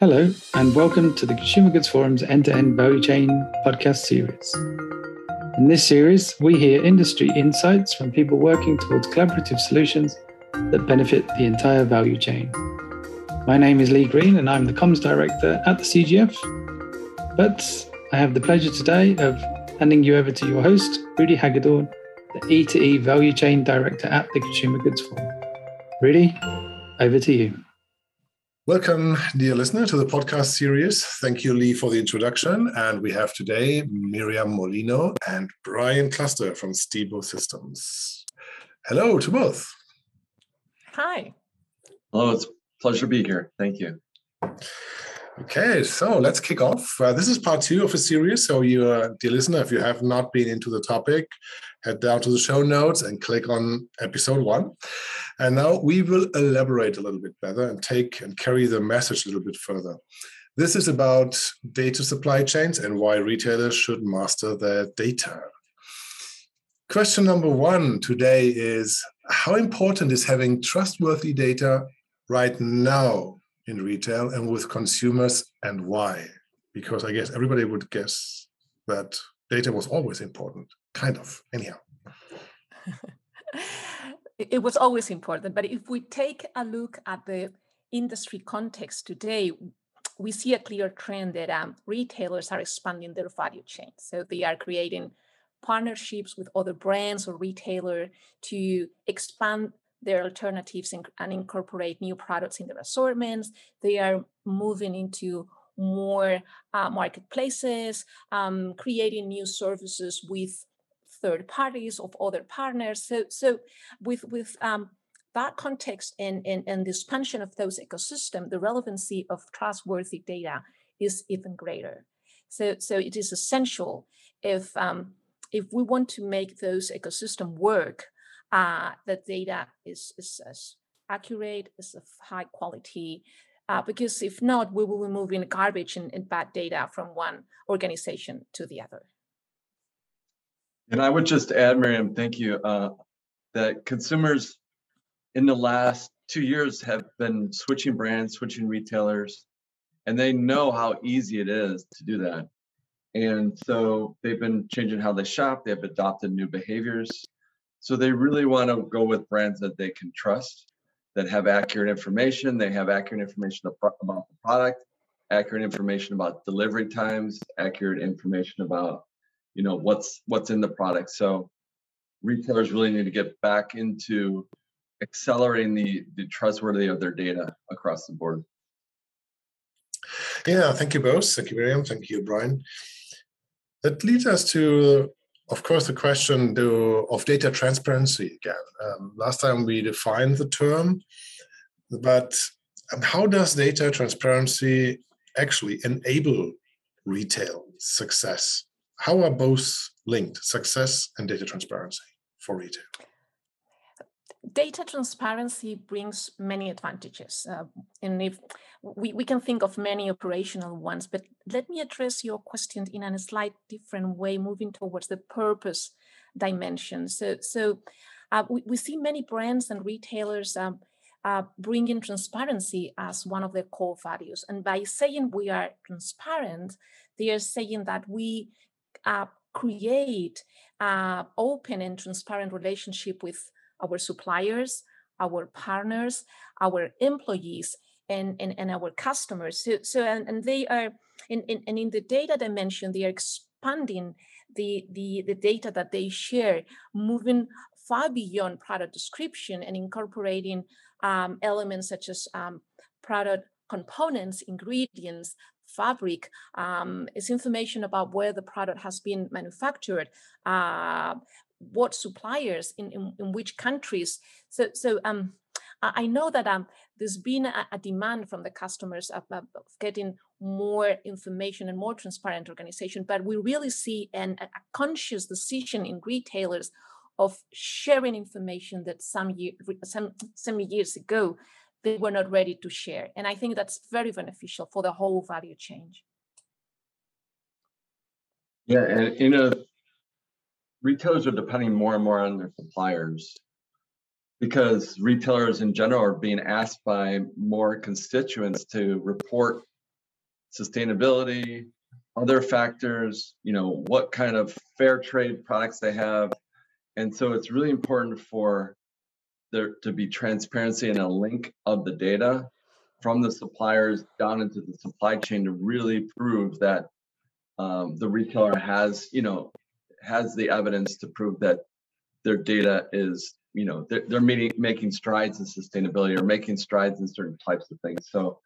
Hello, and welcome to the Consumer Goods Forum's end to end value chain podcast series. In this series, we hear industry insights from people working towards collaborative solutions that benefit the entire value chain. My name is Lee Green, and I'm the comms director at the CGF. But I have the pleasure today of handing you over to your host, Rudy Hagedorn, the E2E value chain director at the Consumer Goods Forum. Rudy, over to you. Welcome, dear listener, to the podcast series. Thank you, Lee, for the introduction. And we have today Miriam Molino and Brian Cluster from Stibo Systems. Hello to both. Hi. Hello, it's a pleasure to be here. Thank you. Okay, so let's kick off. Uh, this is part two of a series. So, you, uh, dear listener, if you have not been into the topic, head down to the show notes and click on episode one. And now we will elaborate a little bit better and take and carry the message a little bit further. This is about data supply chains and why retailers should master their data. Question number one today is How important is having trustworthy data right now in retail and with consumers, and why? Because I guess everybody would guess that data was always important, kind of, anyhow. it was always important. But if we take a look at the industry context today, we see a clear trend that um, retailers are expanding their value chain. So they are creating partnerships with other brands or retailer to expand their alternatives and, and incorporate new products in their assortments. They are moving into more uh, marketplaces, um, creating new services with third parties of other partners. So, so with with um, that context and, and, and the expansion of those ecosystem, the relevancy of trustworthy data is even greater. So, so it is essential if um, if we want to make those ecosystem work, uh, that data is, is accurate, is of high quality, uh, because if not, we will be moving garbage and, and, bad data from one organization to the other. And I would just add, Miriam, thank you, uh, that consumers in the last two years have been switching brands, switching retailers, and they know how easy it is to do that. And so they've been changing how they shop, they've adopted new behaviors. So they really want to go with brands that they can trust, that have accurate information, they have accurate information about the product, accurate information about delivery times, accurate information about you know what's what's in the product. So retailers really need to get back into accelerating the the trustworthy of their data across the board. Yeah thank you both. Thank you miriam. Thank you brian. That leads us to of course the question of data transparency again um, last time we defined the term but um, how does data transparency actually enable retail success how are both linked, success and data transparency for retail? Data transparency brings many advantages. Uh, and if we, we can think of many operational ones, but let me address your question in a slight different way, moving towards the purpose dimension. So, so uh, we, we see many brands and retailers um, uh, bringing transparency as one of their core values. And by saying we are transparent, they are saying that we uh, create an open and transparent relationship with our suppliers, our partners, our employees, and, and, and our customers. So, so and, and they are, in, in, and in the data dimension, they are expanding the, the, the data that they share, moving far beyond product description and incorporating um, elements such as um, product components, ingredients, fabric, um, it's information about where the product has been manufactured, uh, what suppliers in, in, in, which countries. So, so um, I know that um, there's been a, a demand from the customers of, of, getting more information and more transparent organization, but we really see an, a conscious decision in retailers of sharing information that some year, some some years ago they were not ready to share. And I think that's very beneficial for the whole value chain. Yeah, and you know, retailers are depending more and more on their suppliers because retailers in general are being asked by more constituents to report sustainability, other factors, you know, what kind of fair trade products they have. And so it's really important for there to be transparency and a link of the data from the suppliers down into the supply chain to really prove that um, the retailer has, you know, has the evidence to prove that their data is, you know, they're, they're meeting, making strides in sustainability or making strides in certain types of things. So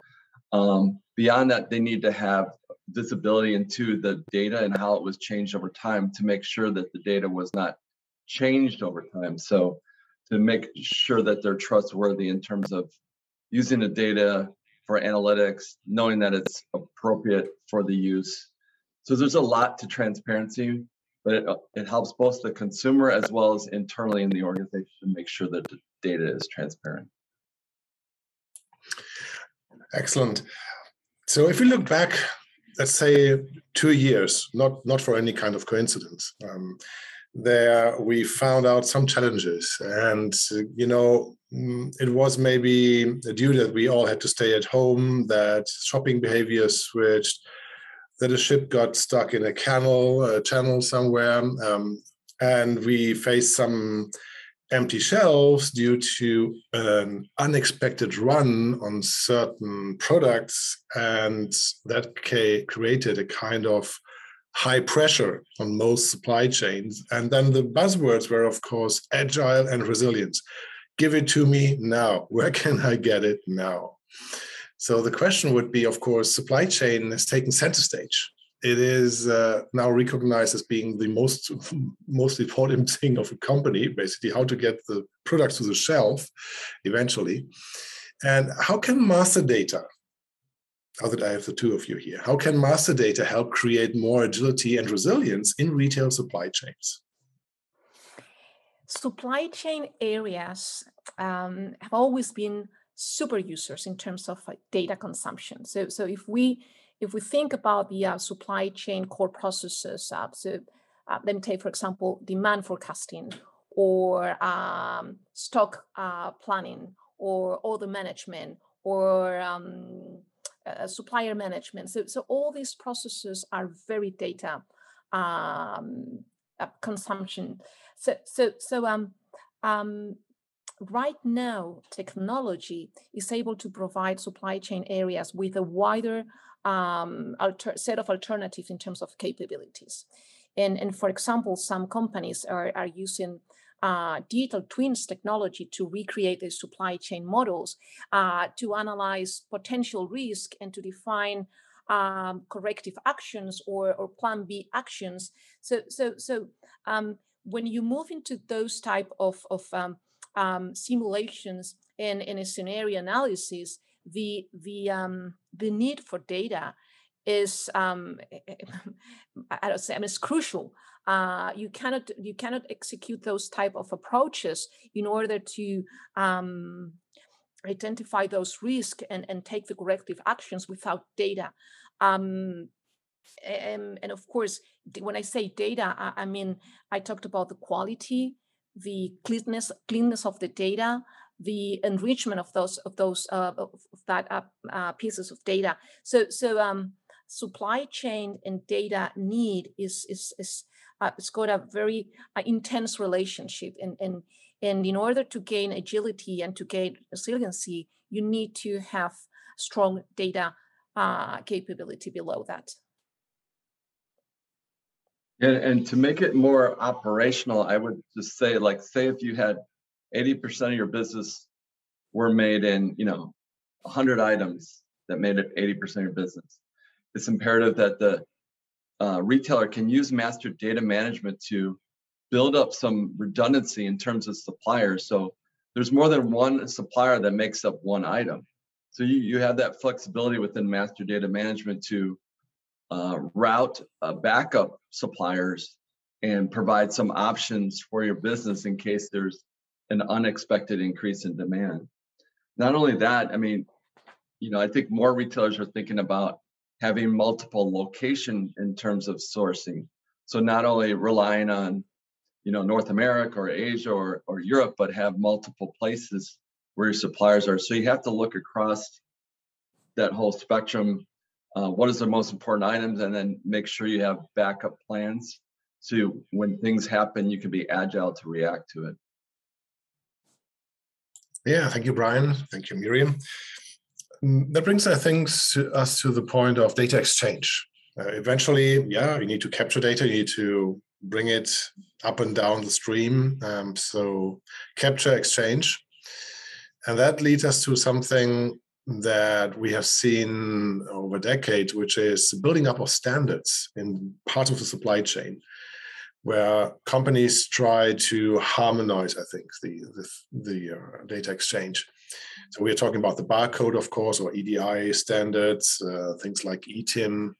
um, beyond that, they need to have visibility into the data and how it was changed over time to make sure that the data was not changed over time. So to make sure that they're trustworthy in terms of using the data for analytics, knowing that it's appropriate for the use. So there's a lot to transparency, but it, it helps both the consumer as well as internally in the organization to make sure that the data is transparent. Excellent. So if we look back, let's say two years, not not for any kind of coincidence, um, there we found out some challenges, and you know mm, it was maybe due that we all had to stay at home, that shopping behavior switched, that a ship got stuck in a canal, a channel somewhere, um, and we faced some empty shelves due to an unexpected run on certain products. And that created a kind of high pressure on most supply chains. And then the buzzwords were, of course, agile and resilience. Give it to me now. Where can I get it now? So the question would be, of course, supply chain has taken center stage. It is uh, now recognized as being the most most important thing of a company basically how to get the products to the shelf eventually. And how can master data now that i have the two of you here how can master data help create more agility and resilience in retail supply chains? Supply chain areas um, have always been super users in terms of data consumption so so if we if we think about the uh, supply chain core processes, uh, so uh, let me take, for example, demand forecasting or um, stock uh, planning or order management or um, uh, supplier management. So, so all these processes are very data um, consumption. So, so, so um, um, right now, technology is able to provide supply chain areas with a wider um, alter- set of alternatives in terms of capabilities. And, and for example, some companies are, are using uh, digital twins technology to recreate the supply chain models, uh, to analyze potential risk and to define um, corrective actions or, or plan B actions. So, so, so um, when you move into those type of, of um, um simulations and in a scenario analysis, the the um, the need for data is um, I don't say I mean it's crucial. Uh, you cannot you cannot execute those type of approaches in order to um, identify those risks and, and take the corrective actions without data. Um, and, and, of course, when I say data, I, I mean I talked about the quality, the cleanness cleanness of the data, the enrichment of those of those uh, of that uh, uh, pieces of data. So so um, supply chain and data need is is is uh, it's got a very uh, intense relationship and and and in order to gain agility and to gain resiliency, you need to have strong data uh, capability below that. And, and to make it more operational, I would just say, like, say if you had 80% of your business were made in, you know, 100 items that made up 80% of your business. It's imperative that the uh, retailer can use master data management to build up some redundancy in terms of suppliers. So there's more than one supplier that makes up one item. So you, you have that flexibility within master data management to uh, route uh, backup suppliers and provide some options for your business in case there's an unexpected increase in demand. Not only that, I mean, you know, I think more retailers are thinking about having multiple location in terms of sourcing. So not only relying on, you know, North America or Asia or, or Europe, but have multiple places where your suppliers are. So you have to look across that whole spectrum uh, what is the most important items, and then make sure you have backup plans so when things happen, you can be agile to react to it. Yeah, thank you, Brian. Thank you, Miriam. Mm, that brings, I think, us to the point of data exchange. Uh, eventually, yeah, you need to capture data, you need to bring it up and down the stream. Um, so, capture, exchange. And that leads us to something that we have seen over decades, which is building up of standards in part of the supply chain where companies try to harmonize, I think, the the, the uh, data exchange. So we're talking about the barcode, of course, or EDI standards, uh, things like ETIM.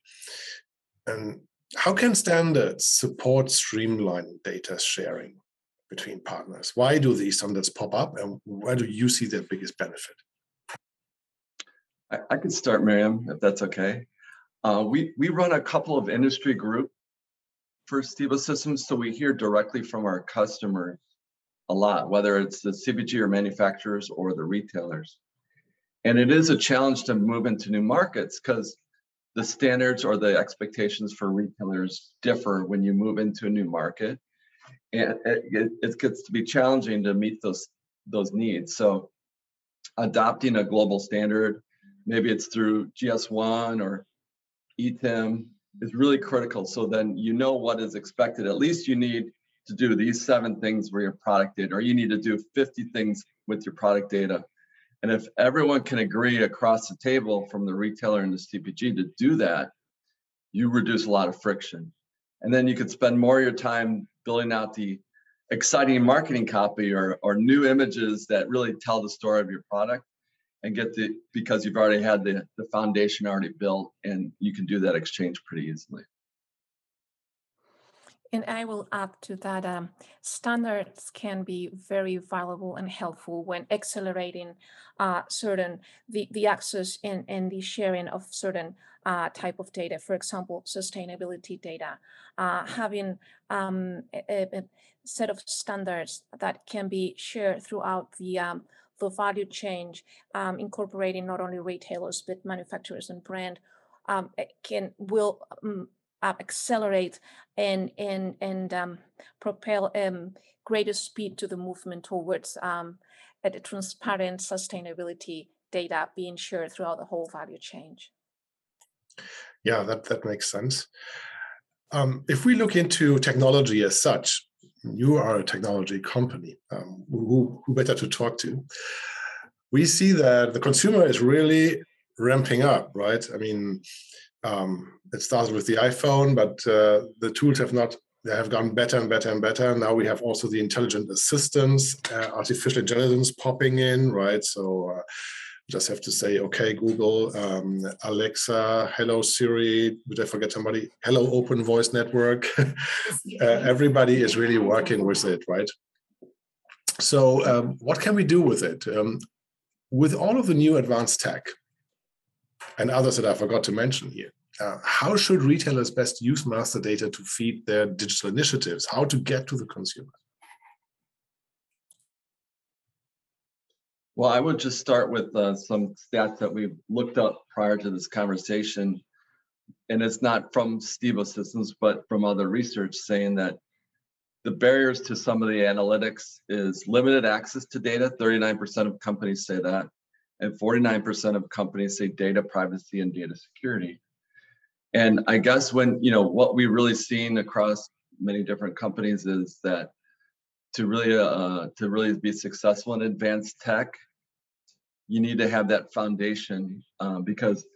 And how can standards support streamlined data sharing between partners? Why do these standards pop up, and where do you see their biggest benefit? I, I could start, Miriam, if that's okay. Uh, we we run a couple of industry group for Stibo systems, so we hear directly from our customers a lot, whether it's the CPG or manufacturers or the retailers. And it is a challenge to move into new markets because the standards or the expectations for retailers differ when you move into a new market. And it, it gets to be challenging to meet those those needs. So adopting a global standard, maybe it's through GS1 or ETIM is really critical. So then you know what is expected. At least you need to do these seven things for your product data, or you need to do 50 things with your product data. And if everyone can agree across the table from the retailer and the CPG to do that, you reduce a lot of friction. And then you could spend more of your time building out the exciting marketing copy or, or new images that really tell the story of your product and get the because you've already had the, the foundation already built and you can do that exchange pretty easily and I will add to that um, standards can be very valuable and helpful when accelerating uh, certain the, the access and, and the sharing of certain uh, type of data. For example, sustainability data. Uh, having um, a, a, set of standards that can be shared throughout the um, the value chain, um, incorporating not only retailers but manufacturers and brand, um, can will um, uh, accelerate and and and um, propel um, greater speed to the movement towards um, a transparent sustainability data being shared throughout the whole value chain. Yeah, that that makes sense. If we look into technology as such, you are a technology company. Um, who, who better to talk to? We see that the consumer is really ramping up, right? I mean, um, it started with the iPhone, but uh, the tools have not they have gone better and better and better. Now we have also the intelligent assistants, uh, artificial intelligence popping in, right? So uh, just have to say, okay, Google, um, Alexa, hello Siri. Did I forget somebody? Hello Open Voice Network. uh, everybody is really working with it, right? So um, what can we do with it? Um, with all of the new advanced tech and others that I forgot to mention here, uh, how should retailers best use master data to feed their digital initiatives? How to get to the consumer? Well, I would just start with uh, some stats that we've looked up prior to this conversation. And it's not from Stibo Systems, but from other research saying that the barriers to some of the analytics is limited access to data. 39% of companies say that. And 49% of companies say data privacy and data security. And I guess when, you know, what we really seen across many different companies is that to really uh, to really be successful in advanced tech, you need to have that foundation uh, because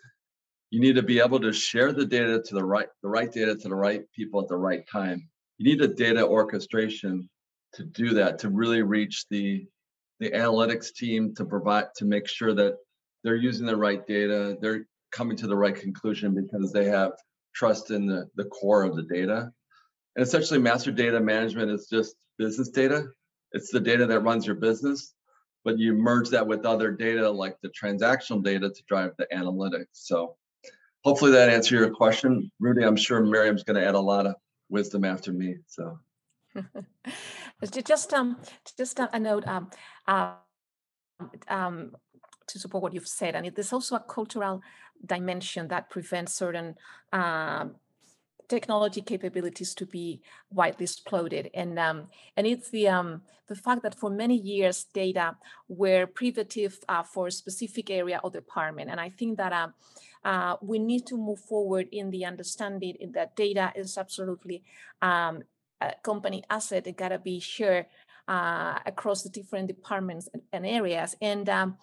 you need to be able to share the data to the right the right data to the right people at the right time. You need a data orchestration to do that to really reach the the analytics team to provide to make sure that they're using the right data, they're coming to the right conclusion because they have trust in the, the core of the data. And essentially, master data management is just business data. It's the data that runs your business, but you merge that with other data like the transactional data to drive the analytics. So hopefully that answers your question. Rudy, I'm sure Miriam's going to add a lot of wisdom after me. So just um just a note um, um, um to support what you've said, and it, there's also a cultural dimension that prevents certain uh, technology capabilities to be widely exploded. And um, and it's the um, the fact that for many years data were privative uh, for a specific area or department. And I think that uh, uh, we need to move forward in the understanding that data is absolutely um, a company asset. It gotta be shared uh, across the different departments and, areas. And um,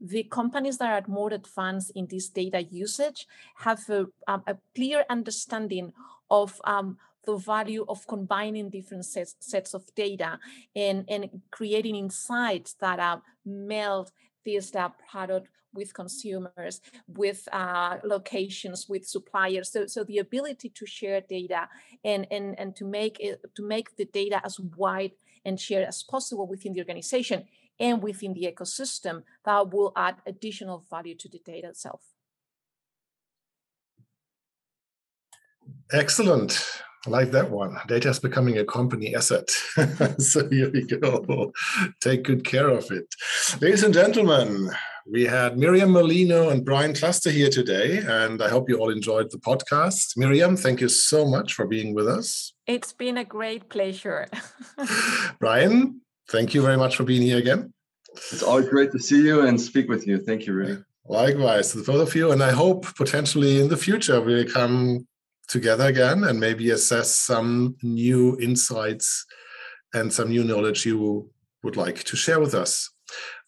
the companies that are more advanced in this data usage have a, um, a clear understanding of um, the value of combining different sets, sets of data and, and creating insights that uh, meld this uh, product with consumers, with uh, locations, with suppliers. So, so the ability to share data and, and, and to make it to make the data as wide and shared as possible within the organization and within the ecosystem that will add additional value to the data itself. Excellent. I like that one. Data is becoming a company asset. so here we go. Take good care of it. Ladies and gentlemen, we had Miriam Molino and Brian Cluster here today, and I hope you all enjoyed the podcast. Miriam, thank you so much for being with us. It's been a great pleasure. Brian, thank you very much for being here again. It's always great to see you and speak with you. Thank you, Rudy. Likewise, to both of you. And I hope potentially in the future we'll come together again and maybe assess some new insights and some new knowledge you would like to share with us.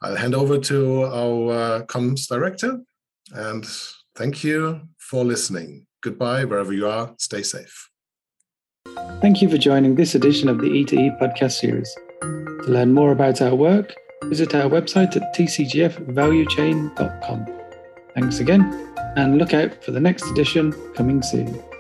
I'll hand over to our uh, comms director and thank you for listening. Goodbye, wherever you are. Stay safe. Thank you for joining this edition of the E2E podcast series. To learn more about our work, visit our website at tcgfvaluechain.com. Thanks again, and look out for the next edition coming soon.